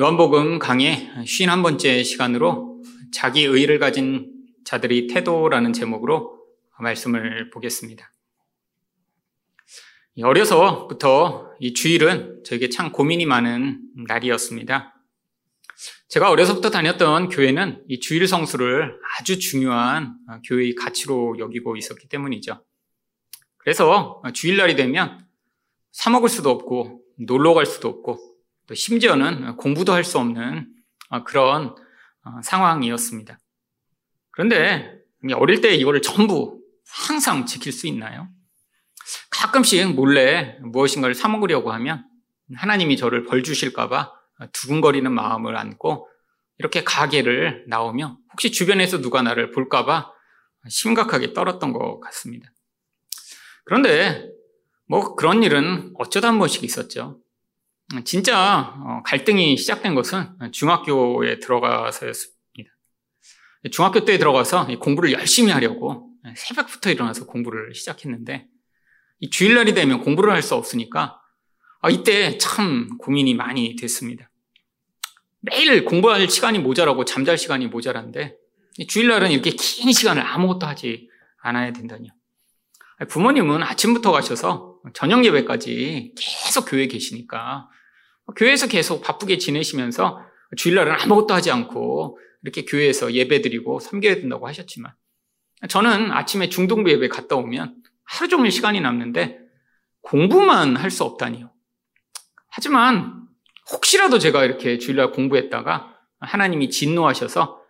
요한복음 강의 51번째 시간으로 자기 의를 가진 자들의 태도라는 제목으로 말씀을 보겠습니다. 어려서부터 이 주일은 저에게 참 고민이 많은 날이었습니다. 제가 어려서부터 다녔던 교회는 이 주일 성수를 아주 중요한 교회의 가치로 여기고 있었기 때문이죠. 그래서 주일날이 되면 사먹을 수도 없고 놀러 갈 수도 없고 또 심지어는 공부도 할 수 없는 어, 그런 어, 상황이었습니다. 그런데 어릴 때 이거를 전부 항상 지킬 수 있나요? 가끔씩 몰래 무엇인가를 사먹으려고 하면 하나님이 저를 벌 주실까봐 두근거리는 마음을 안고 이렇게 가게를 나오며 혹시 주변에서 누가 나를 볼까봐 심각하게 떨었던 것 같습니다. 그런데 뭐 그런 일은 어쩌다 한 번씩 있었죠. 진짜 어, 갈등이 시작된 것은 중학교에 들어가서였습니다. 중학교 때 들어가서 공부를 열심히 하려고 새벽부터 일어나서 공부를 시작했는데 주일날이 되면 공부를 할 수 없으니까 아, 이때 참 고민이 많이 됐습니다. 매일 공부할 시간이 모자라고 잠잘 시간이 모자란데 주일날은 이렇게 긴 시간을 아무것도 하지 않아야 된다뇨. 부모님은 아침부터 가셔서 저녁 예배까지 계속 교회에 계시니까 교회에서 계속 바쁘게 지내시면서 주일날은 아무것도 하지 않고 이렇게 교회에서 예배 드리고 섬겨야 된다고 하셨지만 저는 아침에 중동부 예배 갔다 오면 하루 종일 시간이 남는데 공부만 할 수 없다니요. 하지만 혹시라도 제가 이렇게 주일날 공부했다가 하나님이 진노하셔서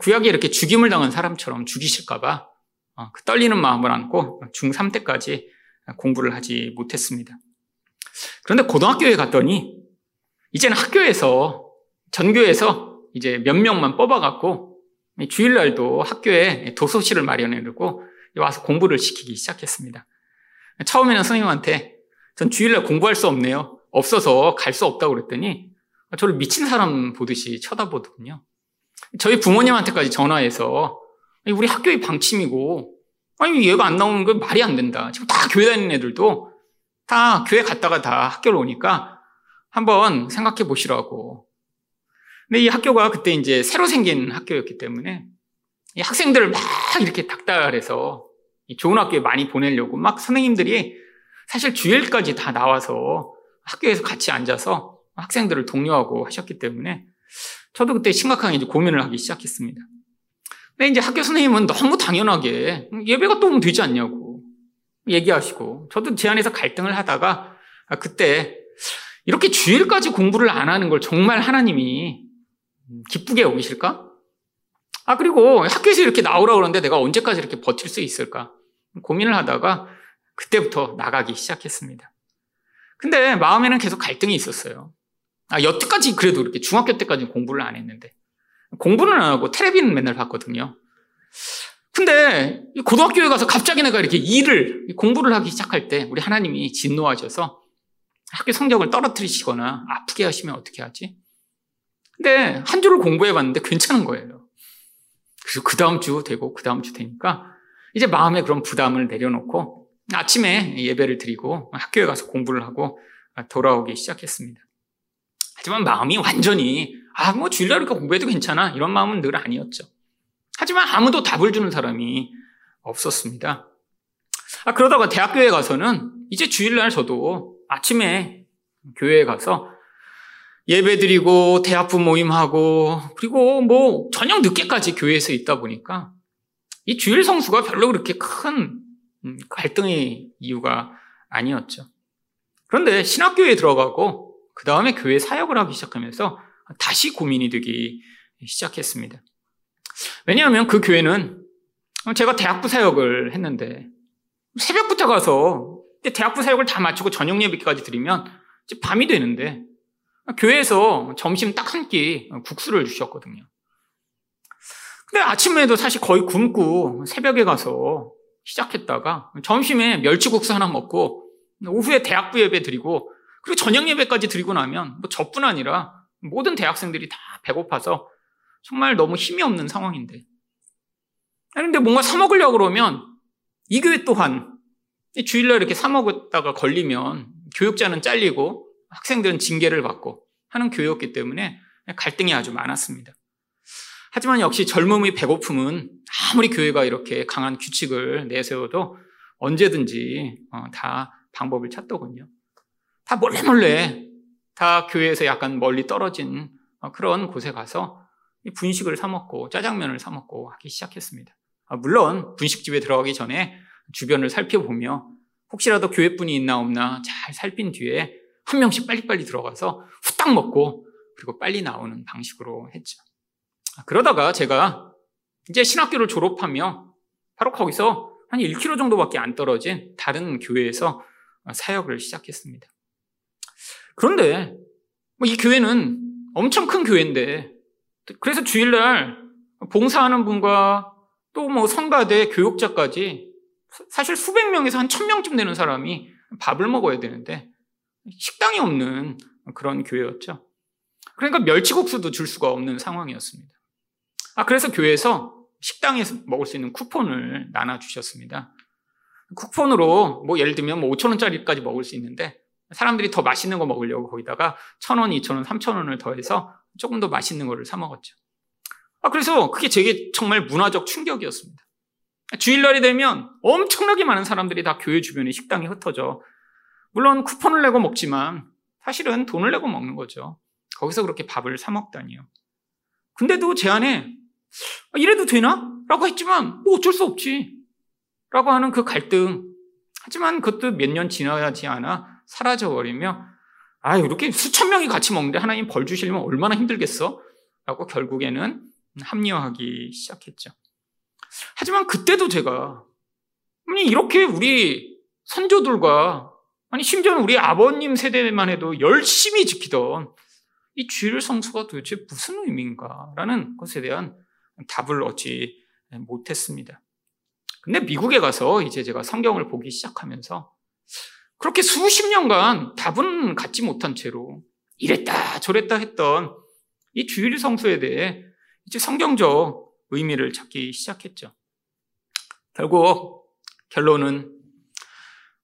구약에 이렇게 죽임을 당한 사람처럼 죽이실까봐 어, 그 떨리는 마음을 안고 중3 때까지 공부를 하지 못했습니다. 그런데 고등학교에 갔더니 이제는 학교에서, 전교에서 이제 몇 명만 뽑아갖고 주일날도 학교에 도서실을 마련해두고 와서 공부를 시키기 시작했습니다. 처음에는 선생님한테 전 주일날 공부할 수 없네요. 없어서 갈 수 없다고 그랬더니 저를 미친 사람 보듯이 쳐다보더군요. 저희 부모님한테까지 전화해서 우리 학교의 방침이고 아니 얘가 안 나오는 건 말이 안 된다. 지금 다 교회 다니는 애들도 다 교회 갔다가 다 학교를 오니까 한번 생각해 보시라고. 근데 이 학교가 그때 이제 새로 생긴 학교였기 때문에 이 학생들을 막 이렇게 닥달해서 좋은 학교에 많이 보내려고 막 선생님들이 사실 주일까지 다 나와서 학교에서 같이 앉아서 학생들을 독려하고 하셨기 때문에 저도 그때 심각하게 이제 고민을 하기 시작했습니다. 근데 이제 학교 선생님은 너무 당연하게 예배가 또 오면 되지 않냐고 얘기하시고 저도 제 안에서 갈등을 하다가 그때 이렇게 주일까지 공부를 안 하는 걸 정말 하나님이 기쁘게 여기실까? 아, 그리고 학교에서 이렇게 나오라고 그러는데 내가 언제까지 이렇게 버틸 수 있을까? 고민을 하다가 그때부터 나가기 시작했습니다. 근데 마음에는 계속 갈등이 있었어요. 아, 여태까지 그래도 이렇게 중학교 때까지 공부를 안 했는데. 공부는 안 하고 테레비는 맨날 봤거든요. 근데 고등학교에 가서 갑자기 내가 이렇게 일을, 공부를 하기 시작할 때 우리 하나님이 진노하셔서 학교 성적을 떨어뜨리시거나 아프게 하시면 어떻게 하지? 근데 한 주를 공부해 봤는데 괜찮은 거예요. 그래서 그 다음 주 되고 그 다음 주 되니까 이제 마음에 그런 부담을 내려놓고 아침에 예배를 드리고 학교에 가서 공부를 하고 돌아오기 시작했습니다. 하지만 마음이 완전히 아, 뭐 주일날이니까 공부해도 괜찮아. 이런 마음은 늘 아니었죠. 하지만 아무도 답을 주는 사람이 없었습니다. 아, 그러다가 대학교에 가서는 이제 주일날 저도 아침에 교회에 가서 예배 드리고 대학부 모임하고 그리고 뭐 저녁 늦게까지 교회에서 있다 보니까 이 주일 성수가 별로 그렇게 큰 음, 갈등의 이유가 아니었죠. 그런데 신학교에 들어가고 그 다음에 교회 사역을 하기 시작하면서 다시 고민이 되기 시작했습니다. 왜냐하면 그 교회는 제가 대학부 사역을 했는데 새벽부터 가서 대학부 사역을 다 마치고 저녁 예배까지 드리면 이제 밤이 되는데 교회에서 점심 딱 한 끼 국수를 주셨거든요. 근데 아침에도 사실 거의 굶고 새벽에 가서 시작했다가 점심에 멸치국수 하나 먹고 오후에 대학부 예배 드리고 그리고 저녁 예배까지 드리고 나면 뭐 저뿐 아니라 모든 대학생들이 다 배고파서 정말 너무 힘이 없는 상황인데. 그런데 뭔가 사먹으려고 그러면 이 교회 또한 주일날 이렇게 사 먹었다가 걸리면 교육자는 잘리고 학생들은 징계를 받고 하는 교회였기 때문에 갈등이 아주 많았습니다. 하지만 역시 젊음의 배고픔은 아무리 교회가 이렇게 강한 규칙을 내세워도 언제든지 어, 다 방법을 찾더군요. 다 몰래 몰래 다 교회에서 약간 멀리 떨어진 어, 그런 곳에 가서 분식을 사 먹고 짜장면을 사 먹고 하기 시작했습니다. 아, 물론 분식집에 들어가기 전에 주변을 살펴보며 혹시라도 교회분이 있나 없나 잘 살핀 뒤에 한 명씩 빨리빨리 들어가서 후딱 먹고 그리고 빨리 나오는 방식으로 했죠. 아, 그러다가 제가 이제 신학교를 졸업하며 바로 거기서 한 1km 정도밖에 안 떨어진 다른 교회에서 사역을 시작했습니다. 그런데 뭐이 교회는 엄청 큰 교회인데 그래서 주일날 봉사하는 분과 또 뭐 성가대 교육자까지 사실 수백 명에서 한 천 명쯤 되는 사람이 밥을 먹어야 되는데 식당이 없는 그런 교회였죠. 그러니까 멸치국수도 줄 수가 없는 상황이었습니다. 아, 그래서 교회에서 식당에서 먹을 수 있는 쿠폰을 나눠주셨습니다. 쿠폰으로 뭐 예를 들면 뭐 5천원짜리까지 먹을 수 있는데 사람들이 더 맛있는 거 먹으려고 거기다가 1,000원, 2,000원, 3,000원을 더해서 조금 더 맛있는 거를 사 먹었죠. 아, 그래서 그게 제게 정말 문화적 충격이었습니다. 주일날이 되면 엄청나게 많은 사람들이 다 교회 주변에 식당에 흩어져. 물론 쿠폰을 내고 먹지만 사실은 돈을 내고 먹는 거죠. 거기서 그렇게 밥을 사 먹다니요. 근데도 제 안에 아, 이래도 되나? 라고 했지만 뭐 어쩔 수 없지. 라고 하는 그 갈등. 하지만 그것도 몇 년 지나지 않아 사라져버리며 아, 이렇게 수천 명이 같이 먹는데 하나님 벌 주시려면 얼마나 힘들겠어? 라고 결국에는 합리화하기 시작했죠. 하지만 그때도 제가 아니 이렇게 우리 선조들과 아니 심지어는 우리 아버님 세대만 해도 열심히 지키던 이 주일 성수가 도대체 무슨 의미인가라는 것에 대한 답을 얻지 못했습니다. 근데 미국에 가서 이제 제가 성경을 보기 시작하면서 그렇게 수십 년간 답은 갖지 못한 채로 이랬다 저랬다 했던 이 주일 성수에 대해 이제 성경적 의미를 찾기 시작했죠. 결국 결론은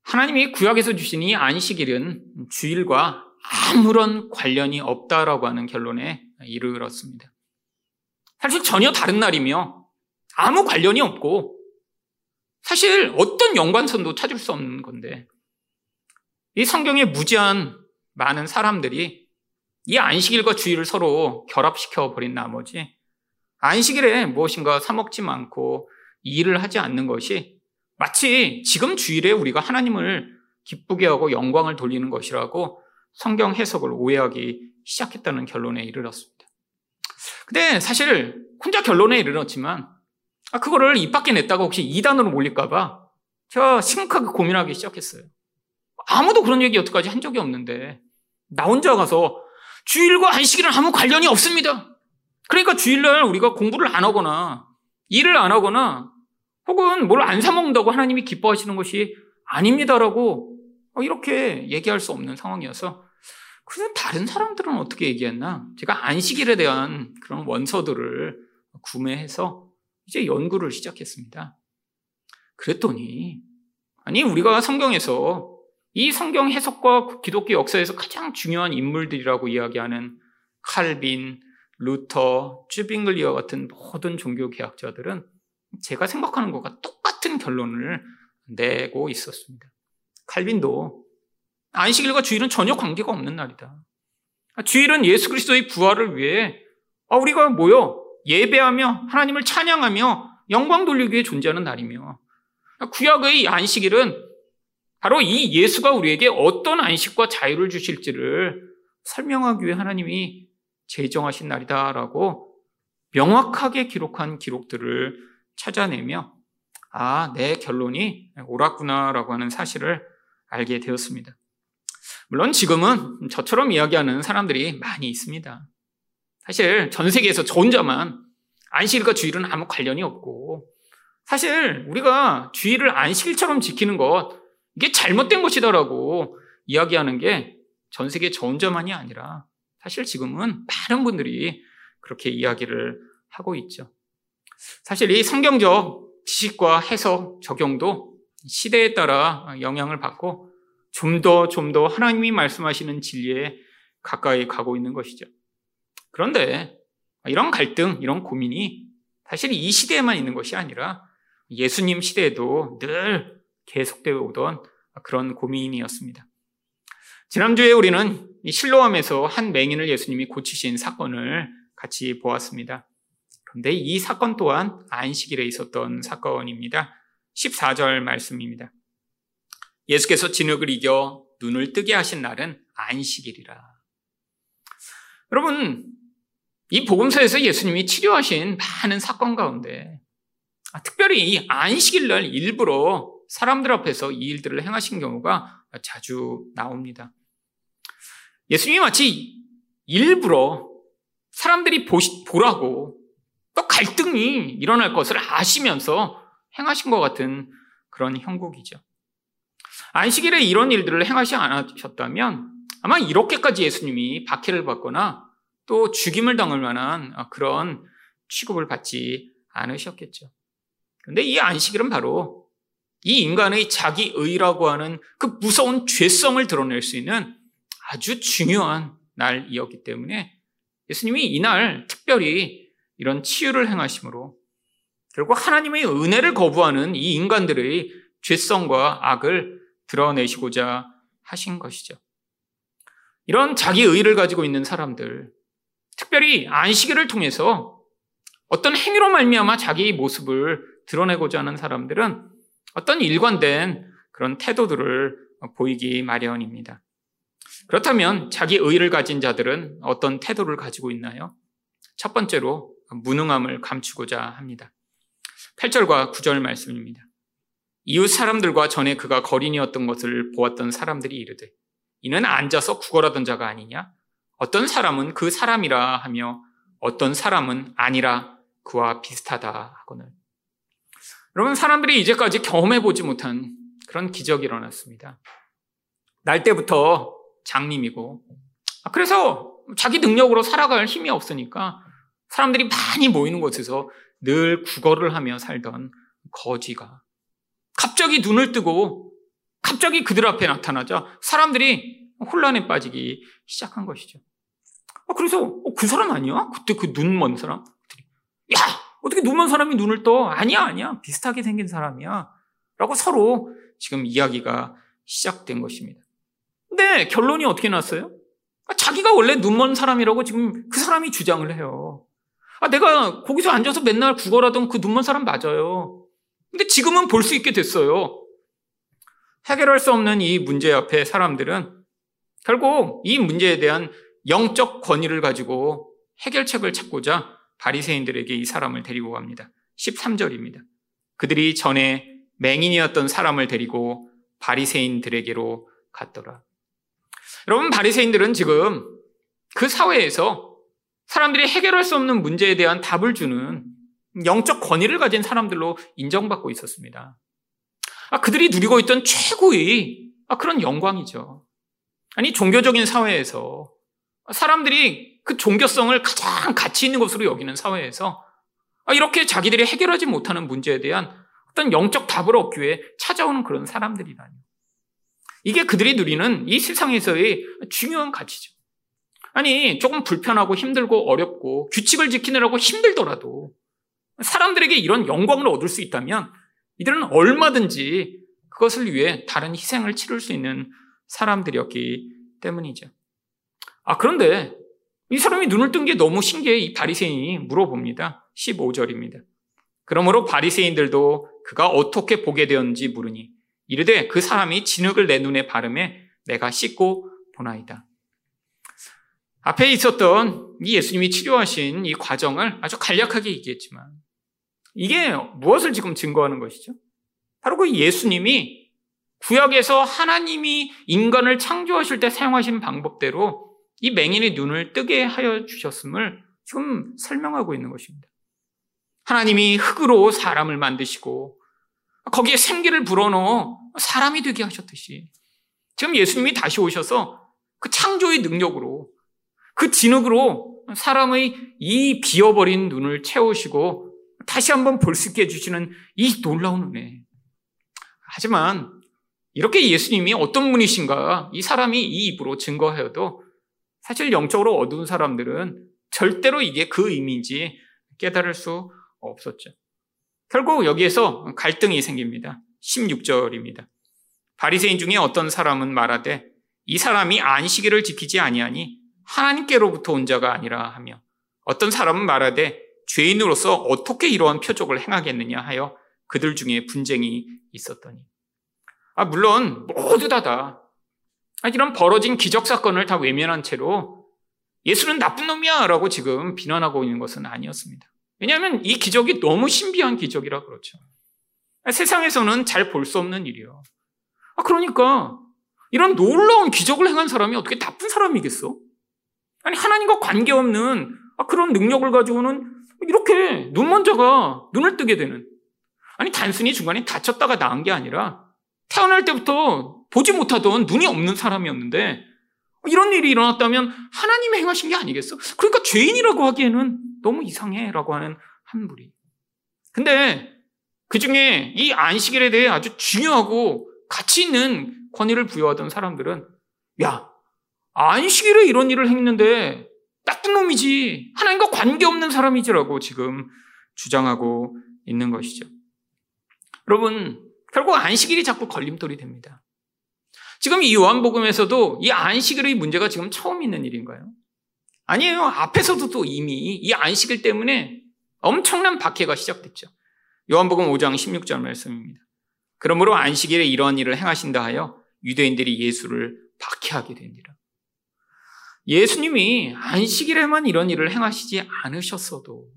하나님이 구약에서 주신 이 안식일은 주일과 아무런 관련이 없다라고 하는 결론에 이르렀습니다. 사실 전혀 다른 날이며 아무 관련이 없고 사실 어떤 연관선도 찾을 수 없는 건데 이 성경에 무지한 많은 사람들이 이 안식일과 주일을 서로 결합시켜 버린 나머지 안식일에 무엇인가 사먹지 않고 일을 하지 않는 것이 마치 지금 주일에 우리가 하나님을 기쁘게 하고 영광을 돌리는 것이라고 성경 해석을 오해하기 시작했다는 결론에 이르렀습니다. 근데 사실 혼자 결론에 이르렀지만 아, 그거를 입 밖에 냈다가 혹시 이단으로 몰릴까봐 제가 심각하게 고민하기 시작했어요. 아무도 그런 얘기 여태까지 한 적이 없는데 나 혼자 가서 주일과 안식일은 아무 관련이 없습니다. 그러니까 주일날 우리가 공부를 안 하거나 일을 안 하거나 혹은 뭘 안 사먹는다고 하나님이 기뻐하시는 것이 아닙니다라고 이렇게 얘기할 수 없는 상황이어서 그래서 다른 사람들은 어떻게 얘기했나? 제가 안식일에 대한 그런 원서들을 구매해서 이제 연구를 시작했습니다. 그랬더니 아니 우리가 성경에서 이 성경 해석과 기독교 역사에서 가장 중요한 인물들이라고 이야기하는 칼빈, 루터, 쭈빙글리와 같은 모든 종교 개혁자들은 제가 생각하는 것과 똑같은 결론을 내고 있었습니다. 칼빈도 안식일과 주일은 전혀 관계가 없는 날이다. 주일은 예수 그리스도의 부활을 위해 아, 우리가 모여 예배하며 하나님을 찬양하며 영광 돌리기 위해 존재하는 날이며 구약의 안식일은 바로 이 예수가 우리에게 어떤 안식과 자유를 주실지를 설명하기 위해 하나님이 제정하신 날이다라고 명확하게 기록한 기록들을 찾아내며 아, 내 결론이 옳았구나라고 하는 사실을 알게 되었습니다. 물론 지금은 저처럼 이야기하는 사람들이 많이 있습니다. 사실 전 세계에서 저 혼자만 안식일과 주일은 아무 관련이 없고 사실 우리가 주일을 안식일처럼 지키는 것 이게 잘못된 것이다라고 이야기하는 게 전 세계 저 혼자만이 아니라 사실 지금은 많은 분들이 그렇게 이야기를 하고 있죠. 사실 이 성경적 지식과 해석, 적용도 시대에 따라 영향을 받고 좀 더, 좀 더 하나님이 말씀하시는 진리에 가까이 가고 있는 것이죠. 그런데 이런 갈등, 이런 고민이 사실 이 시대에만 있는 것이 아니라 예수님 시대에도 늘 계속되어 오던 그런 고민이었습니다. 지난주에 우리는 실로암에서 한 맹인을 예수님이 고치신 사건을 같이 보았습니다. 그런데 이 사건 또한 안식일에 있었던 사건입니다. 14절 말씀입니다. 예수께서 진흙을 이겨 눈을 뜨게 하신 날은 안식일이라. 여러분, 이 복음서에서 예수님이 치료하신 많은 사건 가운데 특별히 이 안식일 날 일부러 사람들 앞에서 이 일들을 행하신 경우가 자주 나옵니다. 예수님이 마치 일부러 사람들이 보시, 보라고 또 갈등이 일어날 것을 아시면서 행하신 것 같은 그런 형국이죠. 안식일에 이런 일들을 행하지 않으셨다면 아마 이렇게까지 예수님이 박해를 받거나 또 죽임을 당할 만한 그런 취급을 받지 않으셨겠죠. 그런데 이 안식일은 바로 이 인간의 자기 의라고 하는 그 무서운 죄성을 드러낼 수 있는 아주 중요한 날이었기 때문에 예수님이 이날 특별히 이런 치유를 행하심으로 결국 하나님의 은혜를 거부하는 이 인간들의 죄성과 악을 드러내시고자 하신 것이죠. 이런 자기 의를 가지고 있는 사람들, 특별히 안식일을 통해서 어떤 행위로 말미암아 자기 모습을 드러내고자 하는 사람들은 어떤 일관된 그런 태도들을 보이기 마련입니다. 그렇다면 자기 의를 가진 자들은 어떤 태도를 가지고 있나요? 첫 번째로 무능함을 감추고자 합니다. 8절과 9절 말씀입니다. 이웃 사람들과 전에 그가 거린이었던 것을 보았던 사람들이 이르되 이는 앉아서 구걸하던 자가 아니냐? 어떤 사람은 그 사람이라 하며 어떤 사람은 아니라 그와 비슷하다 하거늘. 여러분 사람들이 이제까지 경험해 보지 못한 그런 기적이 일어났습니다. 날 때부터 장님이고 아, 그래서 자기 능력으로 살아갈 힘이 없으니까 사람들이 많이 모이는 곳에서 늘 구걸을 하며 살던 거지가 갑자기 눈을 뜨고 갑자기 그들 앞에 나타나자 사람들이 혼란에 빠지기 시작한 것이죠. 아, 그래서 어, 그 사람 아니야? 그때 그 눈 먼 사람? 야 어떻게 눈 먼 사람이 눈을 떠? 아니야 아니야 비슷하게 생긴 사람이야. 라고 서로 지금 이야기가 시작된 것입니다. 근데 결론이 어떻게 났어요? 아, 자기가 원래 눈먼 사람이라고 지금 그 사람이 주장을 해요. 아, 내가 거기서 앉아서 맨날 구걸하던 그 눈먼 사람 맞아요. 근데 지금은 볼 수 있게 됐어요. 해결할 수 없는 이 문제 앞에 사람들은 결국 이 문제에 대한 영적 권위를 가지고 해결책을 찾고자 바리새인들에게 이 사람을 데리고 갑니다. 13절입니다. 그들이 전에 맹인이었던 사람을 데리고 바리새인들에게로 갔더라. 여러분 바리새인들은 지금 그 사회에서 사람들이 해결할 수 없는 문제에 대한 답을 주는 영적 권위를 가진 사람들로 인정받고 있었습니다. 아, 그들이 누리고 있던 최고의 아, 그런 영광이죠. 아니 종교적인 사회에서 사람들이 그 종교성을 가장 가치 있는 것으로 여기는 사회에서 아, 이렇게 자기들이 해결하지 못하는 문제에 대한 어떤 영적 답을 얻기 위해 찾아오는 그런 사람들이라니. 이게 그들이 누리는 이 세상에서의 중요한 가치죠. 아니, 조금 불편하고 힘들고 어렵고 규칙을 지키느라고 힘들더라도 사람들에게 이런 영광을 얻을 수 있다면 이들은 얼마든지 그것을 위해 다른 희생을 치를 수 있는 사람들이었기 때문이죠. 아, 그런데 이 사람이 눈을 뜬 게 너무 신기해 이 바리새인이 물어봅니다. 15절입니다. 그러므로 바리새인들도 그가 어떻게 보게 되었는지 물으니 이르되 그 사람이 진흙을 내 눈에 바르매 내가 씻고 보나이다. 앞에 있었던 이 예수님이 치료하신 이 과정을 아주 간략하게 얘기했지만 이게 무엇을 지금 증거하는 것이죠? 바로 그 예수님이 구약에서 하나님이 인간을 창조하실 때 사용하신 방법대로 이 맹인의 눈을 뜨게 하여 주셨음을 지금 설명하고 있는 것입니다. 하나님이 흙으로 사람을 만드시고 거기에 생기를 불어넣어 사람이 되게 하셨듯이 지금 예수님이 다시 오셔서 그 창조의 능력으로 그 진흙으로 사람의 이 비어버린 눈을 채우시고 다시 한번 볼 수 있게 해주시는 이 놀라운 은혜. 하지만 이렇게 예수님이 어떤 분이신가 이 사람이 이 입으로 증거하여도 사실 영적으로 어두운 사람들은 절대로 이게 그 의미인지 깨달을 수 없었죠. 결국 여기에서 갈등이 생깁니다. 16절입니다. 바리새인 중에 어떤 사람은 말하되 이 사람이 안식일을 지키지 아니하니 하나님께로부터 온 자가 아니라 하며 어떤 사람은 말하되 죄인으로서 어떻게 이러한 표적을 행하겠느냐 하여 그들 중에 분쟁이 있었더니 아 물론 모두 다다 아, 이런 벌어진 기적 사건을 다 외면한 채로 예수는 나쁜 놈이야라고 지금 비난하고 있는 것은 아니었습니다. 왜냐하면 이 기적이 너무 신비한 기적이라 그렇죠. 아, 세상에서는 잘 볼 수 없는 일이요. 아, 그러니까 이런 놀라운 기적을 행한 사람이 어떻게 나쁜 사람이겠어? 아니 하나님과 관계없는 아, 그런 능력을 가지고는 이렇게 눈먼자가 눈을 뜨게 되는 아니 단순히 중간에 다쳤다가 나은 게 아니라 태어날 때부터 보지 못하던 눈이 없는 사람이었는데 이런 일이 일어났다면 하나님이 행하신 게 아니겠어? 그러니까 죄인이라고 하기에는 너무 이상해 라고 하는 한 무리. 근데 그 중에 이 안식일에 대해 아주 중요하고 가치 있는 권위를 부여하던 사람들은 야 안식일에 이런 일을 했는데 나쁜 놈이지 하나님과 관계없는 사람이지라고 지금 주장하고 있는 것이죠. 여러분 결국 안식일이 자꾸 걸림돌이 됩니다. 지금 이 요한복음에서도 이 안식일의 문제가 지금 처음 있는 일인가요? 아니에요. 앞에서도 또 이미 이 안식일 때문에 엄청난 박해가 시작됐죠. 요한복음 5장 16절 말씀입니다. 그러므로 안식일에 이러한 일을 행하신다 하여 유대인들이 예수를 박해하게 되니라. 예수님이 안식일에만 이런 일을 행하시지 않으셨어도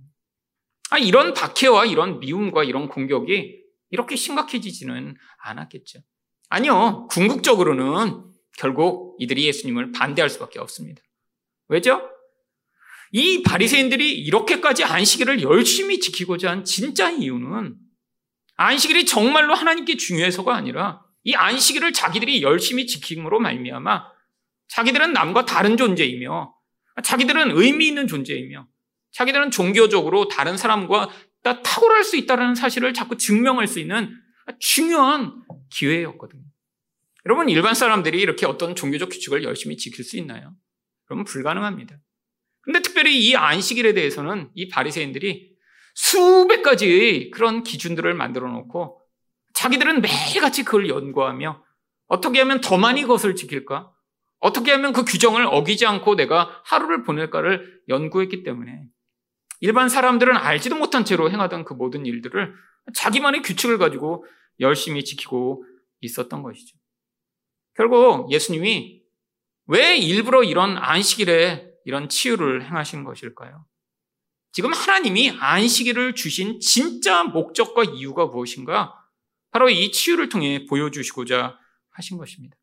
아, 이런 박해와 이런 미움과 이런 공격이 이렇게 심각해지지는 않았겠죠. 아니요. 궁극적으로는 결국 이들이 예수님을 반대할 수밖에 없습니다. 왜죠? 이 바리새인들이 이렇게까지 안식일을 열심히 지키고자 한 진짜 이유는 안식일이 정말로 하나님께 중요해서가 아니라 이 안식일을 자기들이 열심히 지킴으로 말미암아 자기들은 남과 다른 존재이며 자기들은 의미 있는 존재이며 자기들은 종교적으로 다른 사람과 탁월할 수 있다는 사실을 자꾸 증명할 수 있는 중요한 기회였거든요. 여러분 일반 사람들이 이렇게 어떤 종교적 규칙을 열심히 지킬 수 있나요? 그러면 불가능합니다. 근데 특별히 이 안식일에 대해서는 이 바리새인들이 수백 가지의 그런 기준들을 만들어 놓고 자기들은 매일같이 그걸 연구하며 어떻게 하면 더 많이 그것을 지킬까? 어떻게 하면 그 규정을 어기지 않고 내가 하루를 보낼까를 연구했기 때문에 일반 사람들은 알지도 못한 채로 행하던 그 모든 일들을 자기만의 규칙을 가지고 열심히 지키고 있었던 것이죠. 결국 예수님이 왜 일부러 이런 안식일에 이런 치유를 행하신 것일까요? 지금 하나님이 안식일을 주신 진짜 목적과 이유가 무엇인가? 바로 이 치유를 통해 보여주시고자 하신 것입니다.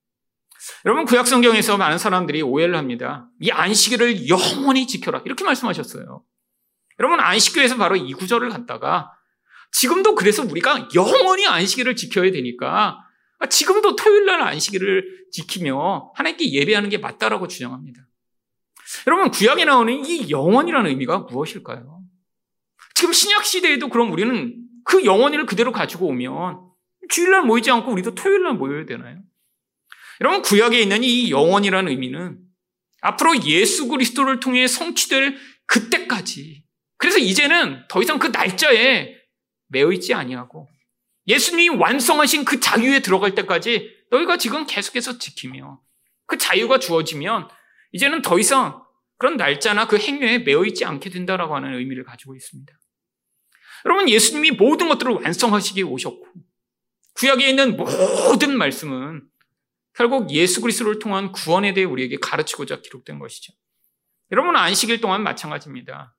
여러분 구약 성경에서 많은 사람들이 오해를 합니다. 이 안식일을 영원히 지켜라 이렇게 말씀하셨어요. 여러분 안식교에서 바로 이 구절을 갖다가 지금도 그래서 우리가 영원히 안식일을 지켜야 되니까 지금도 토요일 날 안식일을 지키며 하나님께 예배하는 게 맞다라고 주장합니다. 여러분 구약에 나오는 이 영원이라는 의미가 무엇일까요? 지금 신약 시대에도 그럼 우리는 그 영원히를 그대로 가지고 오면 주일날 모이지 않고 우리도 토요일날 모여야 되나요? 여러분 구약에 있는 이 영원이라는 의미는 앞으로 예수 그리스도를 통해 성취될 그때까지 그래서 이제는 더 이상 그 날짜에 매여 있지 아니하고 예수님이 완성하신 그 자유에 들어갈 때까지 너희가 지금 계속해서 지키며 그 자유가 주어지면 이제는 더 이상 그런 날짜나 그 행위에 매여 있지 않게 된다라고 하는 의미를 가지고 있습니다. 여러분 예수님이 모든 것들을 완성하시기 오셨고 구약에 있는 모든 말씀은 결국 예수 그리스도를 통한 구원에 대해 우리에게 가르치고자 기록된 것이죠. 여러분 안식일 동안 마찬가지입니다.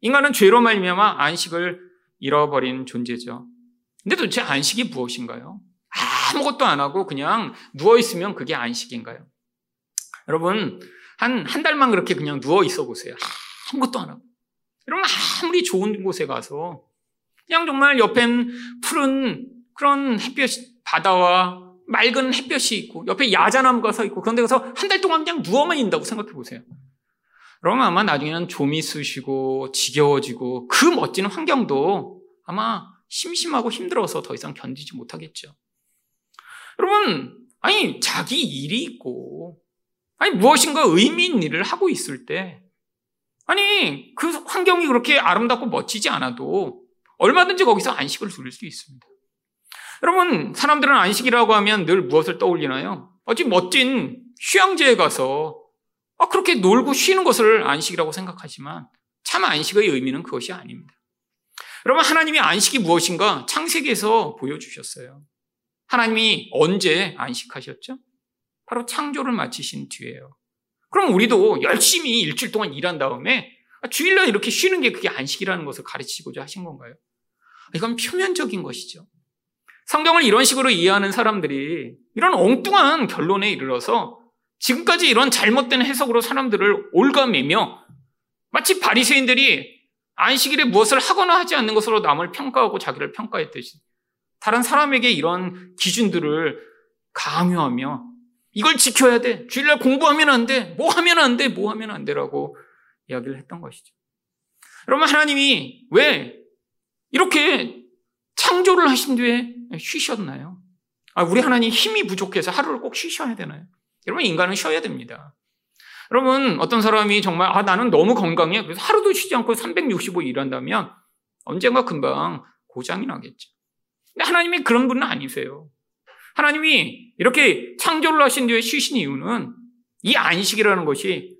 인간은 죄로 말미암아 안식을 잃어버린 존재죠. 근데 도대체 안식이 무엇인가요? 아무것도 안 하고 그냥 누워 있으면 그게 안식인가요? 여러분 한 한 달만 그렇게 그냥 누워 있어 보세요. 아무것도 안 하고. 여러분 아무리 좋은 곳에 가서 그냥 정말 옆엔 푸른 그런 햇볕 바다와 맑은 햇볕이 있고 옆에 야자나무가 서 있고 그런 데 가서 한 달 동안 그냥 누워만 있다고 생각해 보세요. 그러면 아마 나중에는 좀이 쑤시고 지겨워지고 그 멋진 환경도 아마 심심하고 힘들어서 더 이상 견디지 못하겠죠. 여러분, 아니, 자기 일이 있고, 아니, 무엇인가 의미 있는 일을 하고 있을 때, 아니, 그 환경이 그렇게 아름답고 멋지지 않아도 얼마든지 거기서 안식을 누릴 수 있습니다. 여러분, 사람들은 안식이라고 하면 늘 무엇을 떠올리나요? 어찌 멋진 휴양지에 가서 아, 그렇게 놀고 쉬는 것을 안식이라고 생각하지만 참 안식의 의미는 그것이 아닙니다. 여러분, 하나님이 안식이 무엇인가 창세기에서 보여주셨어요. 하나님이 언제 안식하셨죠? 바로 창조를 마치신 뒤에요. 그럼 우리도 열심히 일주일 동안 일한 다음에 주일날 이렇게 쉬는 게 그게 안식이라는 것을 가르치고자 하신 건가요? 이건 표면적인 것이죠. 성경을 이런 식으로 이해하는 사람들이 이런 엉뚱한 결론에 이르러서 지금까지 이런 잘못된 해석으로 사람들을 올가매며 마치 바리새인들이 안식일에 무엇을 하거나 하지 않는 것으로 남을 평가하고 자기를 평가했듯이 다른 사람에게 이런 기준들을 강요하며 이걸 지켜야 돼. 주일날 공부하면 안 돼. 뭐 하면 안 돼. 뭐 하면 안 돼라고 이야기를 했던 것이죠. 여러분 하나님이 왜 이렇게 창조를 하신 뒤에 쉬셨나요? 아, 우리 하나님 힘이 부족해서 하루를 꼭 쉬셔야 되나요? 여러분 인간은 쉬어야 됩니다. 여러분 어떤 사람이 정말 아 나는 너무 건강해 그래서 하루도 쉬지 않고 365일 일한다면 언젠가 금방 고장이 나겠죠. 근데 하나님이 그런 분은 아니세요. 하나님이 이렇게 창조를 하신 뒤에 쉬신 이유는 이 안식이라는 것이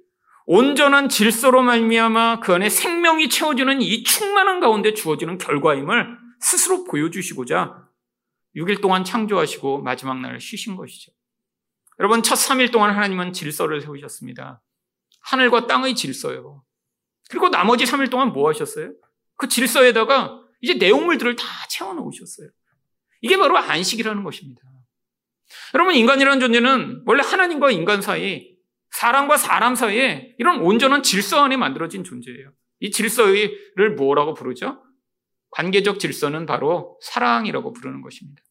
온전한 질서로 말미암아 그 안에 생명이 채워지는 이 충만한 가운데 주어지는 결과임을 스스로 보여주시고자 6일 동안 창조하시고 마지막 날 쉬신 것이죠. 여러분 첫 3일 동안 하나님은 질서를 세우셨습니다. 하늘과 땅의 질서요. 그리고 나머지 3일 동안 뭐 하셨어요? 그 질서에다가 이제 내용물들을 다 채워 넣으셨어요. 이게 바로 안식이라는 것입니다. 여러분 인간이라는 존재는 원래 하나님과 인간 사이 사람과 사람 사이에 이런 온전한 질서 안에 만들어진 존재예요. 이 질서를 뭐라고 부르죠? 관계적 질서는 바로 사랑이라고 부르는 것입니다.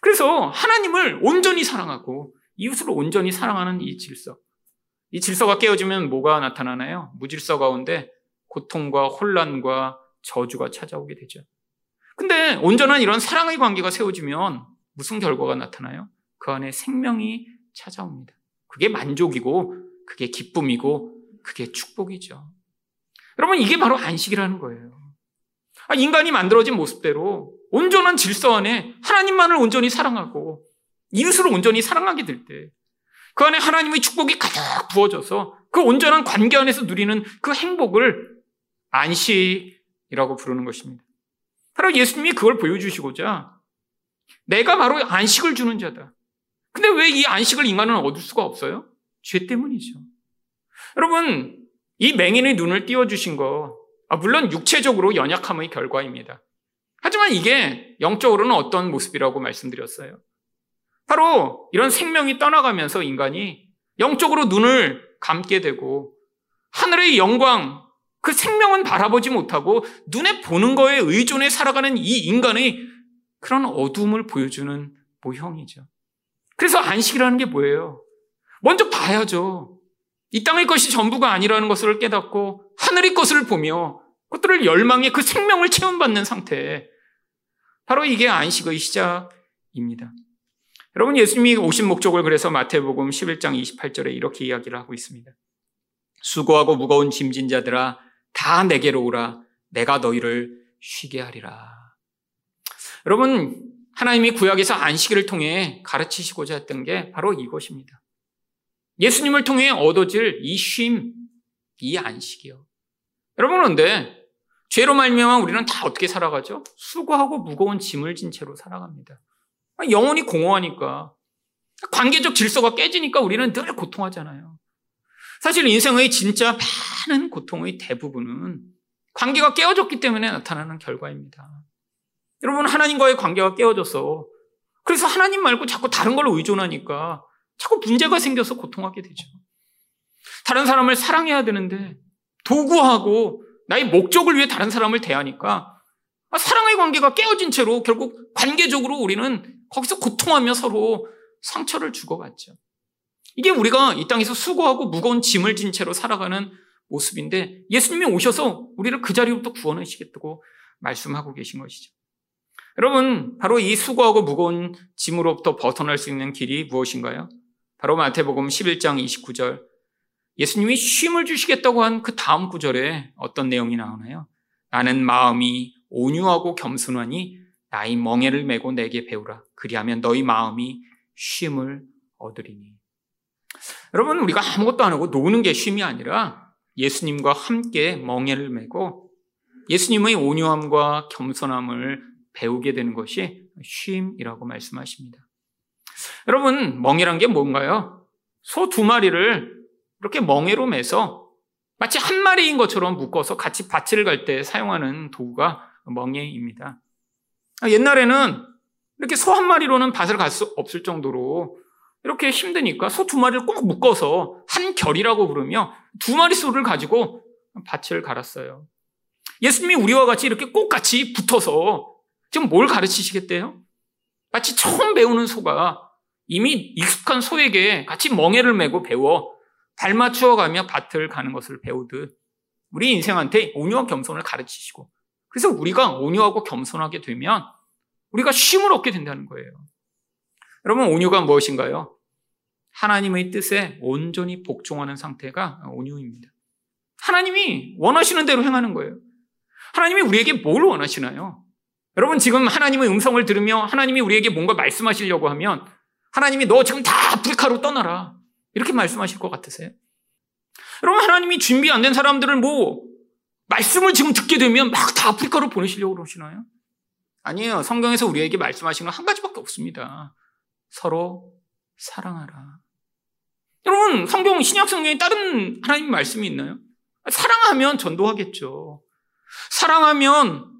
그래서 하나님을 온전히 사랑하고 이웃을 온전히 사랑하는 이 질서. 이 질서가 깨어지면 뭐가 나타나나요? 무질서 가운데 고통과 혼란과 저주가 찾아오게 되죠. 근데 온전한 이런 사랑의 관계가 세워지면 무슨 결과가 나타나요? 그 안에 생명이 찾아옵니다. 그게 만족이고, 그게 기쁨이고, 그게 축복이죠. 여러분, 이게 바로 안식이라는 거예요. 아, 인간이 만들어진 모습대로 온전한 질서 안에 하나님만을 온전히 사랑하고 이웃을 온전히 사랑하게 될 때, 그 안에 하나님의 축복이 가득 부어져서 그 온전한 관계 안에서 누리는 그 행복을 안식이라고 부르는 것입니다. 바로 예수님이 그걸 보여주시고자 내가 바로 안식을 주는 자다. 근데 왜 이 안식을 인간은 얻을 수가 없어요? 죄 때문이죠. 여러분, 이 맹인의 눈을 띄워주신 거, 아, 물론 육체적으로 연약함의 결과입니다. 하지만 이게 영적으로는 어떤 모습이라고 말씀드렸어요. 바로 이런 생명이 떠나가면서 인간이 영적으로 눈을 감게 되고 하늘의 영광, 그 생명은 바라보지 못하고 눈에 보는 거에 의존해 살아가는 이 인간의 그런 어둠을 보여주는 모형이죠. 그래서 안식이라는 게 뭐예요? 먼저 봐야죠. 이 땅의 것이 전부가 아니라는 것을 깨닫고 하늘의 것을 보며 그것들을 열망해 그 생명을 체험받는 상태. 바로 이게 안식의 시작입니다. 여러분 예수님이 오신 목적을 그래서 마태복음 11장 28절에 이렇게 이야기를 하고 있습니다. 수고하고 무거운 짐진 자들아 다 내게로 오라 내가 너희를 쉬게 하리라. 여러분 하나님이 구약에서 안식일을 통해 가르치시고자 했던 게 바로 이것입니다. 예수님을 통해 얻어질 이 쉼, 이 안식이요. 여러분 그런데 죄로 말미암아 우리는 다 어떻게 살아가죠? 수고하고 무거운 짐을 진 채로 살아갑니다. 영혼이 공허하니까 관계적 질서가 깨지니까 우리는 늘 고통하잖아요. 사실 인생의 진짜 많은 고통의 대부분은 관계가 깨어졌기 때문에 나타나는 결과입니다. 여러분 하나님과의 관계가 깨어져서 그래서 하나님 말고 자꾸 다른 걸로 의존하니까 자꾸 문제가 생겨서 고통하게 되죠. 다른 사람을 사랑해야 되는데 도구하고 나의 목적을 위해 다른 사람을 대하니까 사랑의 관계가 깨어진 채로 결국 관계적으로 우리는 거기서 고통하며 서로 상처를 주고받죠. 이게 우리가 이 땅에서 수고하고 무거운 짐을 진 채로 살아가는 모습인데 예수님이 오셔서 우리를 그 자리로부터 구원하시겠다고 말씀하고 계신 것이죠. 여러분, 바로 이 수고하고 무거운 짐으로부터 벗어날 수 있는 길이 무엇인가요? 바로 마태복음 11장 29절. 예수님이 쉼을 주시겠다고 한 그 다음 구절에 어떤 내용이 나오나요? 나는 마음이 온유하고 겸손하니 나의 멍에를 메고 내게 배우라. 그리하면 너희 마음이 쉼을 얻으리니. 여러분, 우리가 아무것도 안 하고 노는 게 쉼이 아니라 예수님과 함께 멍에를 메고 예수님의 온유함과 겸손함을 배우게 되는 것이 쉼이라고 말씀하십니다. 여러분, 멍이란 게 뭔가요? 소 두 마리를 이렇게 멍에로 매서 마치 한 마리인 것처럼 묶어서 같이 밭을 갈 때 사용하는 도구가 멍에입니다. 옛날에는 이렇게 소 한 마리로는 밭을 갈 수 없을 정도로 이렇게 힘드니까 소 두 마리를 꼭 묶어서 한 결이라고 부르며 두 마리 소를 가지고 밭을 갈았어요. 예수님이 우리와 같이 이렇게 꼭 같이 붙어서 지금 뭘 가르치시겠대요? 마치 처음 배우는 소가 이미 익숙한 소에게 같이 멍에를 메고 배워 발 맞추어 가며 밭을 가는 것을 배우듯 우리 인생한테 온유와 겸손을 가르치시고 그래서 우리가 온유하고 겸손하게 되면 우리가 쉼을 얻게 된다는 거예요. 여러분 온유가 무엇인가요? 하나님의 뜻에 온전히 복종하는 상태가 온유입니다. 하나님이 원하시는 대로 행하는 거예요. 하나님이 우리에게 뭘 원하시나요? 여러분 지금 하나님의 음성을 들으며 하나님이 우리에게 뭔가 말씀하시려고 하면 하나님이 너 지금 다 아프리카로 떠나라. 이렇게 말씀하실 것 같으세요? 여러분, 하나님이 준비 안 된 사람들을 뭐, 말씀을 지금 듣게 되면 막 다 아프리카로 보내시려고 그러시나요? 아니에요. 성경에서 우리에게 말씀하시는 건 한 가지밖에 없습니다. 서로 사랑하라. 여러분, 성경, 신약 성경에 다른 하나님 말씀이 있나요? 사랑하면 전도하겠죠. 사랑하면,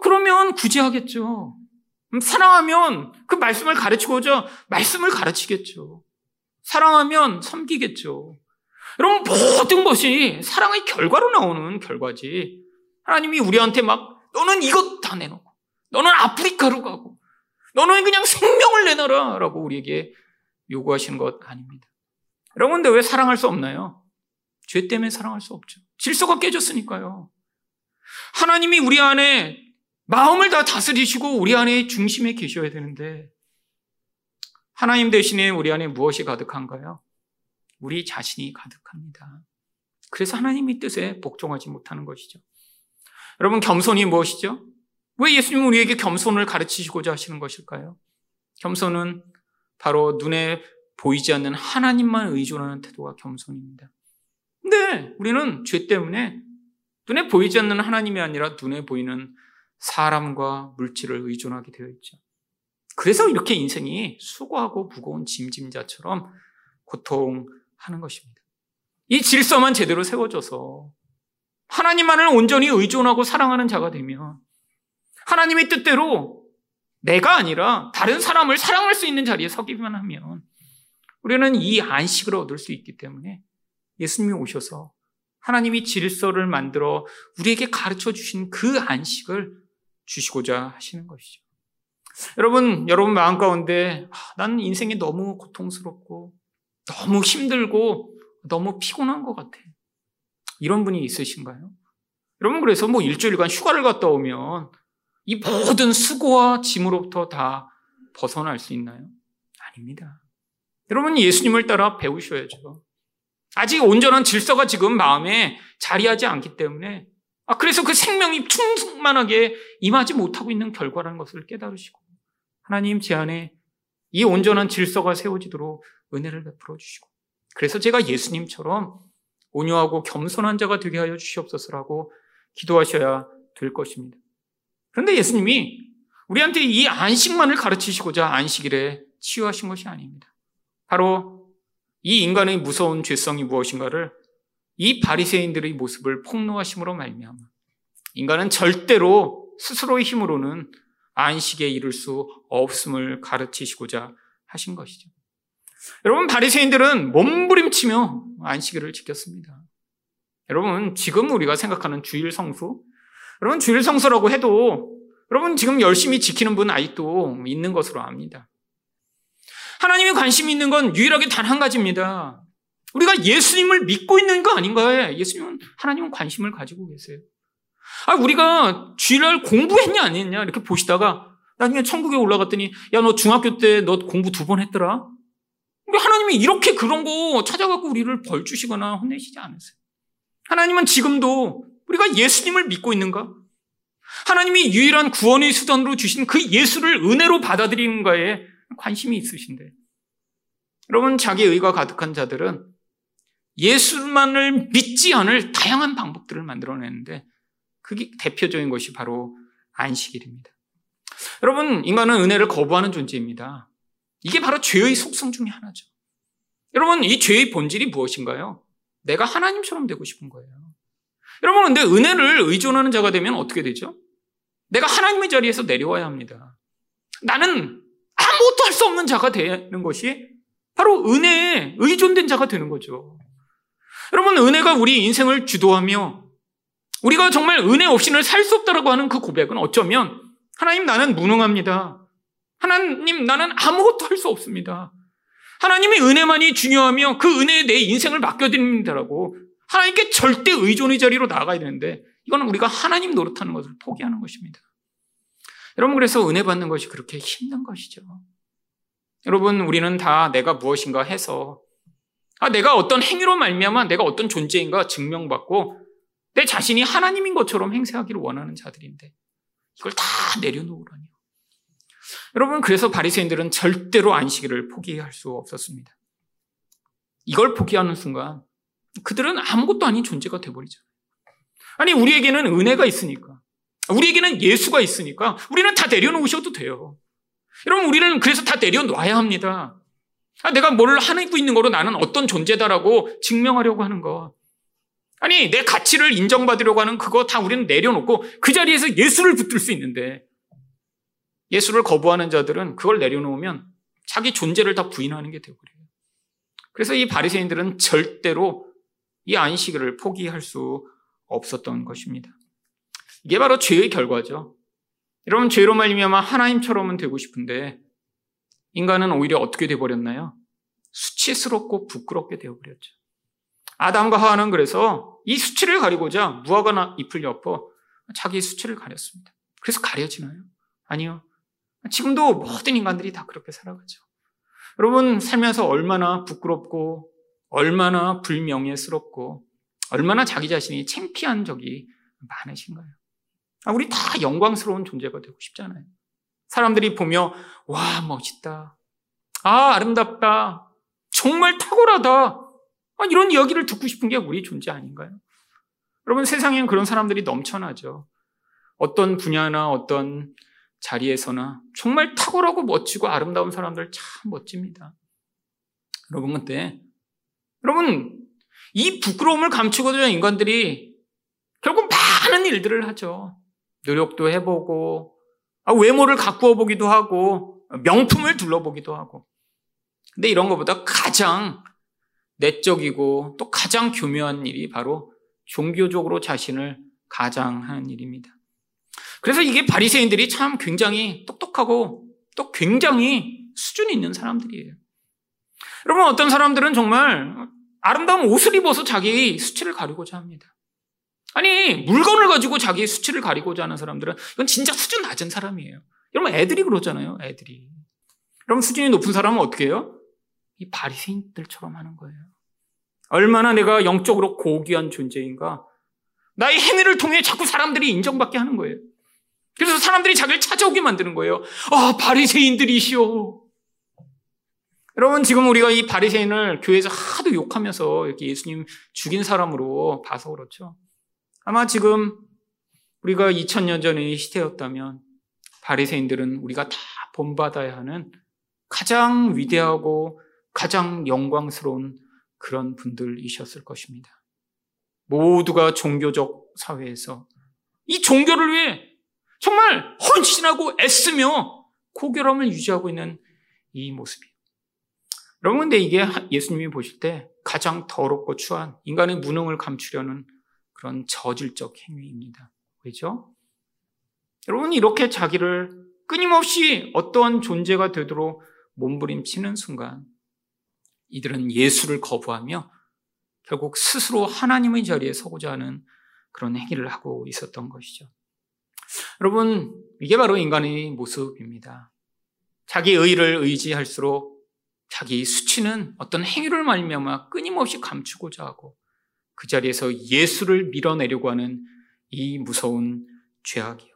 그러면 구제하겠죠. 사랑하면 그 말씀을 가르치고자 말씀을 가르치겠죠. 사랑하면 섬기겠죠. 여러분, 모든 것이 사랑의 결과로 나오는 결과지. 하나님이 우리한테 막, 너는 이것 다 내놓고, 너는 아프리카로 가고, 너는 그냥 생명을 내놔라. 라고 우리에게 요구하시는 것 아닙니다. 여러분, 근데 왜 사랑할 수 없나요? 죄 때문에 사랑할 수 없죠. 질서가 깨졌으니까요. 하나님이 우리 안에 마음을 다 다스리시고 우리 안에 중심에 계셔야 되는데 하나님 대신에 우리 안에 무엇이 가득한가요? 우리 자신이 가득합니다. 그래서 하나님의 뜻에 복종하지 못하는 것이죠. 여러분 겸손이 무엇이죠? 왜 예수님은 우리에게 겸손을 가르치시고자 하시는 것일까요? 겸손은 바로 눈에 보이지 않는 하나님만 의존하는 태도가 겸손입니다. 근데 우리는 죄 때문에 눈에 보이지 않는 하나님이 아니라 눈에 보이는 사람과 물질을 의존하게 되어 있죠. 그래서 이렇게 인생이 수고하고 무거운 짐짐자처럼 고통하는 것입니다. 이 질서만 제대로 세워져서 하나님만을 온전히 의존하고 사랑하는 자가 되면 하나님의 뜻대로 내가 아니라 다른 사람을 사랑할 수 있는 자리에 서기만 하면 우리는 이 안식을 얻을 수 있기 때문에 예수님이 오셔서 하나님이 질서를 만들어 우리에게 가르쳐 주신 그 안식을 주시고자 하시는 것이죠. 여러분, 여러분 마음 가운데 아, 나는 인생이 너무 고통스럽고 너무 힘들고 너무 피곤한 것 같아. 이런 분이 있으신가요? 여러분 그래서 뭐 일주일간 휴가를 갔다 오면 이 모든 수고와 짐으로부터 다 벗어날 수 있나요? 아닙니다. 여러분 예수님을 따라 배우셔야죠. 아직 온전한 질서가 지금 마음에 자리하지 않기 때문에 아, 그래서 그 생명이 충만하게 임하지 못하고 있는 결과라는 것을 깨달으시고 하나님 제 안에 이 온전한 질서가 세워지도록 은혜를 베풀어 주시고 그래서 제가 예수님처럼 온유하고 겸손한 자가 되게 하여 주시옵소서라고 기도하셔야 될 것입니다. 그런데 예수님이 우리한테 이 안식만을 가르치시고자 안식일에 치유하신 것이 아닙니다. 바로 이 인간의 무서운 죄성이 무엇인가를 이 바리새인들의 모습을 폭로하심으로 말미암아 인간은 절대로 스스로의 힘으로는 안식에 이를 수 없음을 가르치시고자 하신 것이죠. 여러분 바리새인들은 몸부림치며 안식일을 지켰습니다. 여러분 지금 우리가 생각하는 주일 성수 여러분 주일 성수라고 해도 여러분 지금 열심히 지키는 분 아직도 있는 것으로 압니다. 하나님이 관심 있는 건 유일하게 단 한 가지입니다. 우리가 예수님을 믿고 있는 거 아닌가요? 예수님은 하나님은 관심을 가지고 계세요. 아, 우리가 주일날 공부했냐 안 했냐 이렇게 보시다가 나중에 천국에 올라갔더니 야 너 중학교 때 너 공부 두 번 했더라. 우리 하나님이 이렇게 그런 거 찾아갖고 우리를 벌 주시거나 혼내시지 않으세요. 하나님은 지금도 우리가 예수님을 믿고 있는가? 하나님이 유일한 구원의 수단으로 주신 그 예수를 은혜로 받아들이는 거에 관심이 있으신데. 여러분, 자기 의가 가득한 자들은 예수만을 믿지 않을 다양한 방법들을 만들어내는데 그게 대표적인 것이 바로 안식일입니다. 여러분, 인간은 은혜를 거부하는 존재입니다. 이게 바로 죄의 속성 중의 하나죠. 여러분, 이 죄의 본질이 무엇인가요? 내가 하나님처럼 되고 싶은 거예요. 여러분, 근데 은혜를 의존하는 자가 되면 어떻게 되죠? 내가 하나님의 자리에서 내려와야 합니다. 나는 아무것도 할 수 없는 자가 되는 것이 바로 은혜에 의존된 자가 되는 거죠. 여러분, 은혜가 우리 인생을 주도하며 우리가 정말 은혜 없이는 살 수 없다라고 하는 그 고백은 어쩌면 하나님 나는 무능합니다. 하나님 나는 아무것도 할 수 없습니다. 하나님의 은혜만이 중요하며 그 은혜에 내 인생을 맡겨드립니다라고 하나님께 절대 의존의 자리로 나아가야 되는데 이거는 우리가 하나님 노릇하는 것을 포기하는 것입니다. 여러분 그래서 은혜 받는 것이 그렇게 힘든 것이죠. 여러분 우리는 다 내가 무엇인가 해서 아 내가 어떤 행위로 말미암아 내가 어떤 존재인가 증명받고 내 자신이 하나님인 것처럼 행세하기를 원하는 자들인데 이걸 다 내려놓으라니요. 여러분 그래서 바리새인들은 절대로 안식일을 포기할 수 없었습니다. 이걸 포기하는 순간 그들은 아무것도 아닌 존재가 돼버리죠. 아니 우리에게는 은혜가 있으니까 우리에게는 예수가 있으니까 우리는 다 내려놓으셔도 돼요. 여러분 우리는 그래서 다 내려놔야 합니다. 아, 내가 뭘 하고 있는 거로 나는 어떤 존재다라고 증명하려고 하는 거. 아니 내 가치를 인정받으려고 하는 그거 다 우리는 내려놓고 그 자리에서 예수를 붙들 수 있는데 예수를 거부하는 자들은 그걸 내려놓으면 자기 존재를 다 부인하는 게 되어버려요. 그래서 이 바리새인들은 절대로 이 안식일을 포기할 수 없었던 것입니다. 이게 바로 죄의 결과죠. 여러분 죄로 말미암아 하나님처럼은 되고 싶은데 인간은 오히려 어떻게 되어버렸나요? 수치스럽고 부끄럽게 되어버렸죠. 아담과 하와는 그래서 이 수치를 가리고자 무화과 잎을 엿어 자기 수치를 가렸습니다. 그래서 가려지나요? 아니요. 지금도 모든 인간들이 다 그렇게 살아가죠. 여러분 살면서 얼마나 부끄럽고 얼마나 불명예스럽고 얼마나 자기 자신이 창피한 적이 많으신가요? 아, 우리 다 영광스러운 존재가 되고 싶잖아요. 사람들이 보며 와 멋있다. 아 아름답다. 정말 탁월하다. 아, 이런 이야기를 듣고 싶은 게 우리 존재 아닌가요? 여러분 세상엔 그런 사람들이 넘쳐나죠. 어떤 분야나 어떤 자리에서나 정말 탁월하고 멋지고 아름다운 사람들 참 멋집니다. 여러분 근데 여러분 이 부끄러움을 감추고자 인간들이 결국 많은 일들을 하죠. 노력도 해보고 아, 외모를 가꾸어 보기도 하고 명품을 둘러보기도 하고. 근데 이런 것보다 가장 내적이고 또 가장 교묘한 일이 바로 종교적으로 자신을 가장하는 일입니다. 그래서 이게 바리새인들이 참 굉장히 똑똑하고 또 굉장히 수준 있는 사람들이에요. 여러분 어떤 사람들은 정말 아름다운 옷을 입어서 자기 수치를 가리고자 합니다. 아니 물건을 가지고 자기 수치를 가리고자 하는 사람들은 이건 진짜 수준 낮은 사람이에요. 여러분 애들이 그러잖아요. 애들이. 그럼 수준이 높은 사람은 어떻게 해요? 이 바리새인들처럼 하는 거예요. 얼마나 내가 영적으로 고귀한 존재인가. 나의 행위를 통해 자꾸 사람들이 인정받게 하는 거예요. 그래서 사람들이 자기를 찾아오게 만드는 거예요. 아, 바리새인들이시오. 여러분 지금 우리가 이 바리새인을 교회에서 하도 욕하면서 이렇게 예수님 죽인 사람으로 봐서 그렇죠. 아마 지금 우리가 2000년 전의 시대였다면 바리새인들은 우리가 다 본받아야 하는 가장 위대하고 가장 영광스러운 그런 분들이셨을 것입니다. 모두가 종교적 사회에서 이 종교를 위해 정말 헌신하고 애쓰며 고결함을 유지하고 있는 이 모습이에요. 여러분, 근데 이게 예수님이 보실 때 가장 더럽고 추한 인간의 무능을 감추려는 그런 저질적 행위입니다. 왜죠? 여러분, 이렇게 자기를 끊임없이 어떠한 존재가 되도록 몸부림치는 순간 이들은 예수를 거부하며 결국 스스로 하나님의 자리에 서고자 하는 그런 행위를 하고 있었던 것이죠. 여러분, 이게 바로 인간의 모습입니다. 자기 의를 의지할수록 자기 수치는 어떤 행위를 말미암아 끊임없이 감추고자 하고 그 자리에서 예수를 밀어내려고 하는 이 무서운 죄악이요.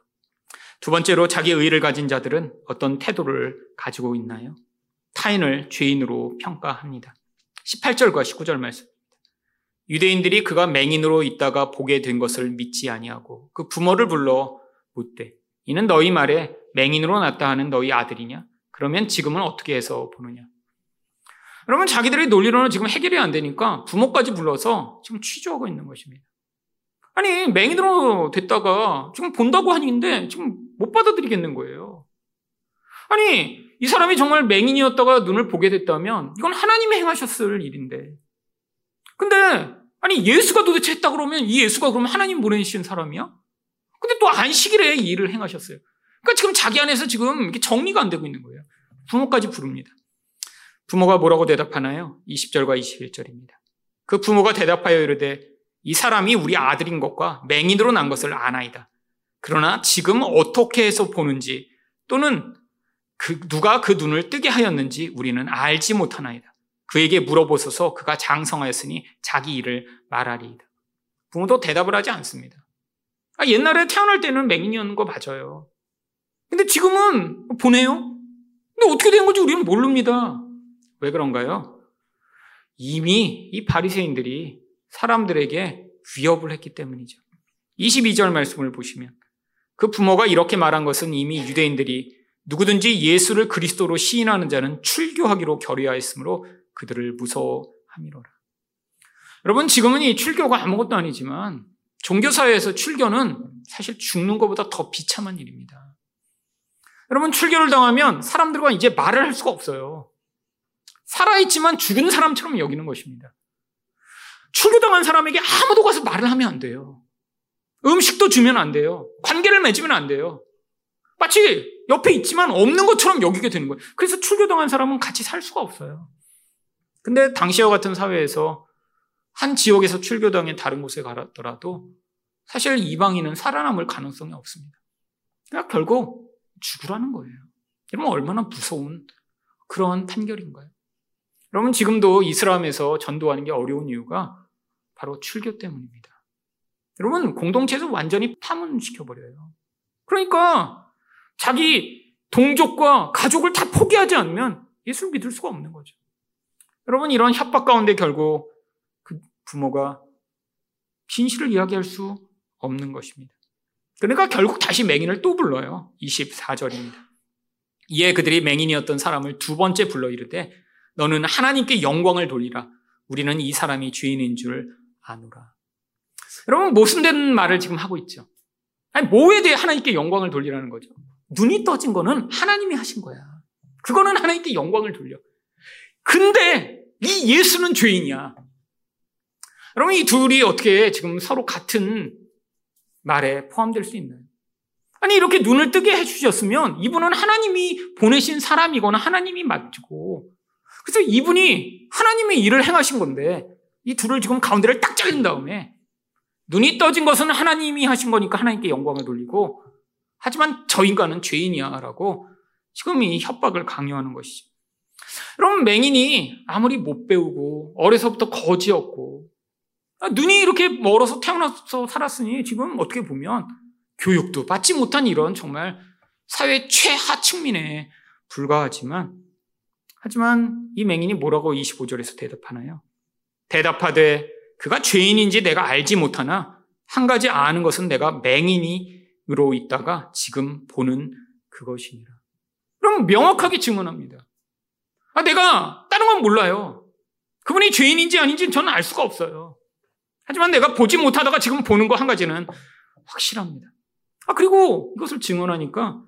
두 번째로 자기 의를 가진 자들은 어떤 태도를 가지고 있나요? 타인을 죄인으로 평가합니다. 18절과 19절 말씀입니다. 유대인들이 그가 맹인으로 있다가 보게 된 것을 믿지 아니하고 그 부모를 불러 묻되 이는 너희 말에 맹인으로 났다 하는 너희 아들이냐? 그러면 지금은 어떻게 해서 보느냐? 여러분 자기들의 논리로는 지금 해결이 안 되니까 부모까지 불러서 지금 취조하고 있는 것입니다. 아니 맹인으로 됐다가 지금 본다고 하는데 지금 못 받아들이겠는 거예요. 아니 이 사람이 정말 맹인이었다가 눈을 보게 됐다면 이건 하나님이 행하셨을 일인데. 근데 아니 예수가 도대체 했다 그러면 이 예수가 그러면 하나님 보내신 사람이야? 근데 또 안식일에 이 일을 행하셨어요. 그러니까 지금 자기 안에서 지금 정리가 안 되고 있는 거예요. 부모까지 부릅니다. 부모가 뭐라고 대답하나요? 20절과 21절입니다. 그 부모가 대답하여 이르되 이 사람이 우리 아들인 것과 맹인으로 난 것을 아나이다. 그러나 지금 어떻게 해서 보는지 또는 그 누가 그 눈을 뜨게 하였는지 우리는 알지 못하나이다. 그에게 물어보소서 그가 장성하였으니 자기 일을 말하리이다. 부모도 대답을 하지 않습니다. 아, 옛날에 태어날 때는 맹인이었는 거 맞아요. 근데 지금은 보내요? 근데 어떻게 된 건지 우리는 모릅니다. 왜 그런가요? 이미 이 바리새인들이 사람들에게 위협을 했기 때문이죠. 22절 말씀을 보시면 그 부모가 이렇게 말한 것은 이미 유대인들이 누구든지 예수를 그리스도로 시인하는 자는 출교하기로 결의하였으므로 그들을 무서워함이로라. 여러분 지금은 이 출교가 아무것도 아니지만 종교사회에서 출교는 사실 죽는 것보다 더 비참한 일입니다. 여러분 출교를 당하면 사람들과 이제 말을 할 수가 없어요. 살아있지만 죽은 사람처럼 여기는 것입니다. 출교당한 사람에게 아무도 가서 말을 하면 안 돼요. 음식도 주면 안 돼요. 관계를 맺으면 안 돼요. 마치 옆에 있지만 없는 것처럼 여기게 되는 거예요. 그래서 출교당한 사람은 같이 살 수가 없어요. 근데 당시와 같은 사회에서 한 지역에서 출교당해 다른 곳에 가더라도 사실 이방인은 살아남을 가능성이 없습니다. 그러니까 결국 죽으라는 거예요. 여러분 얼마나 무서운 그런 판결인가요? 여러분 지금도 이슬람에서 전도하는 게 어려운 이유가 바로 출교 때문입니다. 여러분 공동체에서 완전히 파문시켜 버려요. 그러니까 자기 동족과 가족을 다 포기하지 않으면 예수를 믿을 수가 없는 거죠. 여러분 이런 협박 가운데 결국 그 부모가 진실을 이야기할 수 없는 것입니다. 그러니까 결국 다시 맹인을 또 불러요. 24절입니다. 이에 그들이 맹인이었던 사람을 두 번째 불러 이르되 너는 하나님께 영광을 돌리라. 우리는 이 사람이 주인인 줄 아노라. 여러분 모순된 말을 지금 하고 있죠. 아니 뭐에 대해 하나님께 영광을 돌리라는 거죠. 눈이 떠진 거는 하나님이 하신 거야. 그거는 하나님께 영광을 돌려. 근데 이 예수는 죄인이야. 여러분 이 둘이 어떻게 지금 서로 같은 말에 포함될 수 있나요? 아니 이렇게 눈을 뜨게 해주셨으면 이분은 하나님이 보내신 사람이거나 하나님이 맞고 그래서 이분이 하나님의 일을 행하신 건데 이 둘을 지금 가운데를 딱 잘린 다음에 눈이 떠진 것은 하나님이 하신 거니까 하나님께 영광을 돌리고 하지만 저 인간은 죄인이야라고 지금 이 협박을 강요하는 것이죠. 여러분 맹인이 아무리 못 배우고 어려서부터 거지였고 눈이 이렇게 멀어서 태어나서 살았으니 지금 어떻게 보면 교육도 받지 못한 이런 정말 사회 최하층민에 불과하지만 하지만 이 맹인이 뭐라고 25절에서 대답하나요? 대답하되 그가 죄인인지 내가 알지 못하나 한 가지 아는 것은 내가 맹인이로 있다가 지금 보는 그것이니라. 그럼 명확하게 증언합니다. 아, 내가 다른 건 몰라요. 그분이 죄인인지 아닌지 저는 알 수가 없어요. 하지만 내가 보지 못하다가 지금 보는 거 한 가지는 확실합니다. 아, 그리고 이것을 증언하니까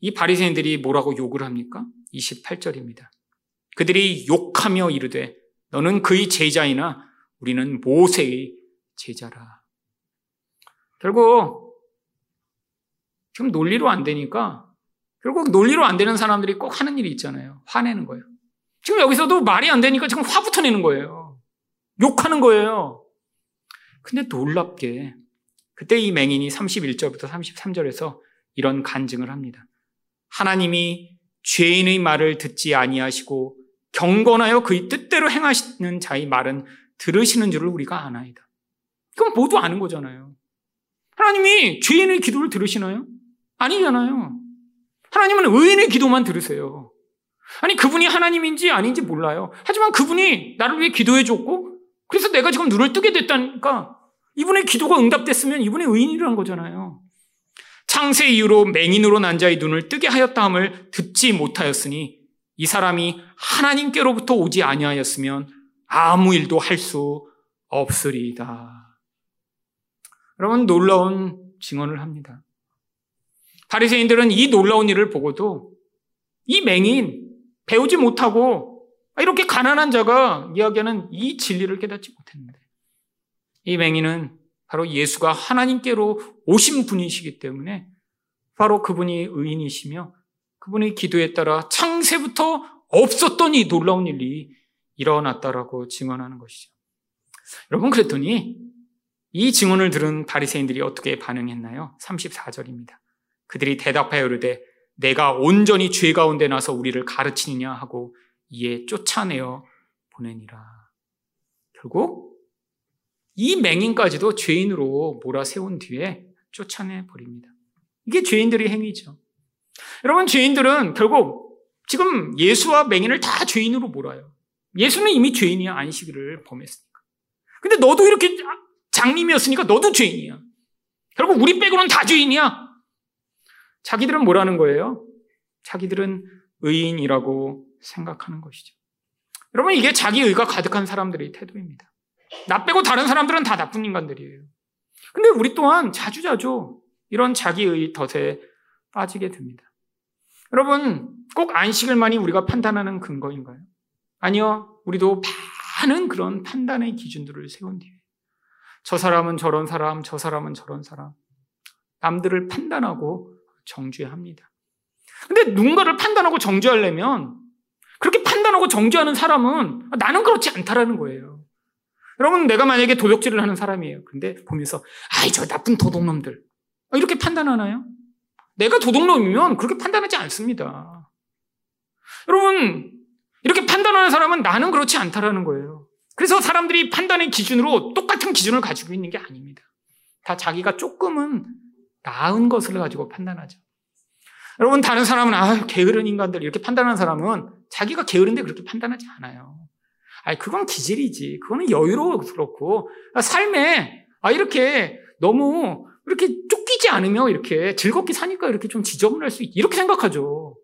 이 바리새인들이 뭐라고 욕을 합니까? 28절입니다. 그들이 욕하며 이르되 너는 그의 제자이나 우리는 모세의 제자라. 결국 지금 논리로 안 되니까 결국 논리로 안 되는 사람들이 꼭 하는 일이 있잖아요. 화내는 거예요. 지금 여기서도 말이 안 되니까 지금 화부터 내는 거예요. 욕하는 거예요. 근데 놀랍게 그때 이 맹인이 31절부터 33절에서 이런 간증을 합니다. 하나님이 죄인의 말을 듣지 아니하시고 경건하여 그의 뜻대로 행하시는 자의 말은 들으시는 줄을 우리가 아나이다. 그럼 모두 아는 거잖아요. 하나님이 죄인의 기도를 들으시나요? 아니잖아요. 하나님은 의인의 기도만 들으세요. 아니, 그분이 하나님인지 아닌지 몰라요. 하지만 그분이 나를 위해 기도해 줬고, 그래서 내가 지금 눈을 뜨게 됐다니까, 이분의 기도가 응답됐으면 이분의 의인이라는 거잖아요. 창세 이후로 맹인으로 난 자의 눈을 뜨게 하였다함을 듣지 못하였으니, 이 사람이 하나님께로부터 오지 아니하였으면 아무 일도 할 수 없으리이다. 여러분, 놀라운 증언을 합니다. 바리새인들은 이 놀라운 일을 보고도 이 맹인 배우지 못하고 이렇게 가난한 자가 이야기하는 이 진리를 깨닫지 못했는데 이 맹인은 바로 예수가 하나님께로 오신 분이시기 때문에 바로 그분이 의인이시며 그분의 기도에 따라 창세부터 없었던 이 놀라운 일이 일어났다라고 증언하는 것이죠. 여러분 그랬더니 이 증언을 들은 바리새인들이 어떻게 반응했나요? 34절입니다. 그들이 대답하여 이르되 내가 온전히 죄 가운데 나서 우리를 가르치느냐 하고 이에 쫓아내어 보내니라. 결국 이 맹인까지도 죄인으로 몰아세운 뒤에 쫓아내 버립니다. 이게 죄인들의 행위죠. 여러분 죄인들은 결국 지금 예수와 맹인을 다 죄인으로 몰아요. 예수는 이미 죄인이야 안식일을 범했으니까. 근데 너도 이렇게 장님이었으니까 너도 죄인이야. 결국 우리 빼고는 다 죄인이야. 자기들은 뭐라는 거예요? 자기들은 의인이라고 생각하는 것이죠. 여러분, 이게 자기 의가 가득한 사람들의 태도입니다. 나 빼고 다른 사람들은 다 나쁜 인간들이에요. 근데 우리 또한 자주자주 이런 자기의 덫에 빠지게 됩니다. 여러분, 꼭 안식을만이 우리가 판단하는 근거인가요? 아니요. 우리도 많은 그런 판단의 기준들을 세운 뒤에 저 사람은 저런 사람, 저 사람은 저런 사람 남들을 판단하고 정죄합니다. 근데 누군가를 판단하고 정죄하려면 그렇게 판단하고 정죄하는 사람은 나는 그렇지 않다라는 거예요. 여러분, 내가 만약에 도둑질을 하는 사람이에요. 근데 보면서, 아이, 저 나쁜 도둑놈들. 이렇게 판단하나요? 내가 도둑놈이면 그렇게 판단하지 않습니다. 여러분, 이렇게 판단하는 사람은 나는 그렇지 않다라는 거예요. 그래서 사람들이 판단의 기준으로 똑같은 기준을 가지고 있는 게 아닙니다. 다 자기가 조금은 나은 것을 가지고 판단하죠. 여러분, 다른 사람은, 아, 게으른 인간들, 이렇게 판단하는 사람은 자기가 게으른데 그렇게 판단하지 않아요. 아, 그건 기질이지. 그거는 여유로워 그렇고, 아, 삶에, 아, 이렇게 너무, 이렇게 쫓기지 않으며 이렇게 즐겁게 사니까 이렇게 좀 지저분할 수 있, 이렇게 생각하죠.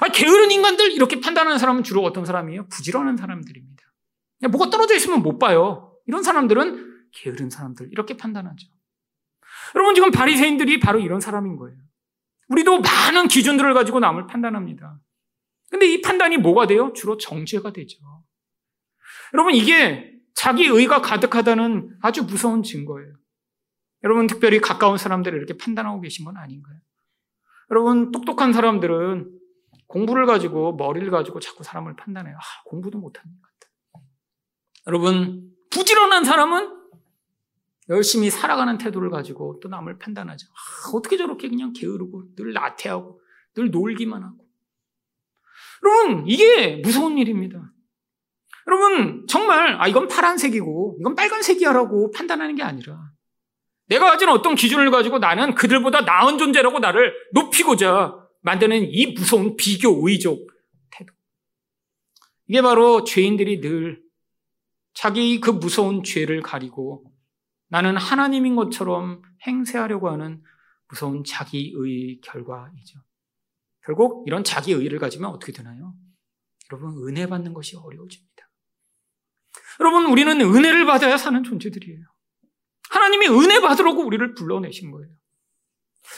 아, 게으른 인간들, 이렇게 판단하는 사람은 주로 어떤 사람이에요? 부지런한 사람들입니다. 뭐가 떨어져 있으면 못 봐요. 이런 사람들은 게으른 사람들, 이렇게 판단하죠. 여러분 지금 바리새인들이 바로 이런 사람인 거예요. 우리도 많은 기준들을 가지고 남을 판단합니다. 근데 이 판단이 뭐가 돼요? 주로 정죄가 되죠. 여러분 이게 자기 의가 가득하다는 아주 무서운 증거예요. 여러분 특별히 가까운 사람들을 이렇게 판단하고 계신 건 아닌가요? 여러분 똑똑한 사람들은 공부를 가지고 머리를 가지고 자꾸 사람을 판단해요. 아, 공부도 못하는 것 같아. 여러분 부지런한 사람은 열심히 살아가는 태도를 가지고 또 남을 판단하죠. 아, 어떻게 저렇게 그냥 게으르고 늘 나태하고 늘 놀기만 하고. 여러분, 이게 무서운 일입니다. 여러분, 정말, 아, 이건 파란색이고, 이건 빨간색이야라고 판단하는 게 아니라, 내가 가진 어떤 기준을 가지고 나는 그들보다 나은 존재라고 나를 높이고자 만드는 이 무서운 비교의적 태도. 이게 바로 죄인들이 늘 자기 그 무서운 죄를 가리고 나는 하나님인 것처럼 행세하려고 하는 무서운 자기의 결과이죠. 결국 이런 자기의를 가지면 어떻게 되나요? 여러분, 은혜 받는 것이 어려워집니다. 여러분, 우리는 은혜를 받아야 사는 존재들이에요. 하나님이 은혜 받으라고 우리를 불러내신 거예요.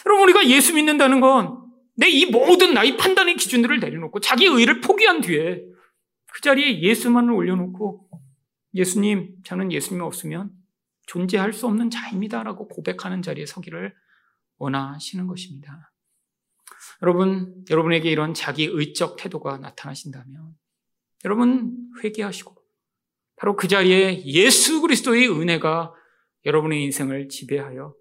여러분, 우리가 예수 믿는다는 건 내 이 모든 나의 판단의 기준들을 내려놓고 자기 의를 포기한 뒤에 그 자리에 예수만을 올려놓고 예수님, 저는 예수님 없으면 존재할 수 없는 자입니다라고 고백하는 자리에 서기를 원하시는 것입니다. 여러분, 여러분에게 이런 자기 의적 태도가 나타나신다면 여러분 회개하시고 바로 그 자리에 예수 그리스도의 은혜가 여러분의 인생을 지배하여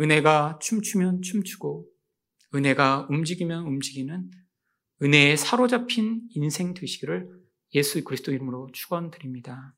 은혜가 춤추면 춤추고 은혜가 움직이면 움직이는 은혜에 사로잡힌 인생 되시기를 예수 그리스도 이름으로 축원드립니다.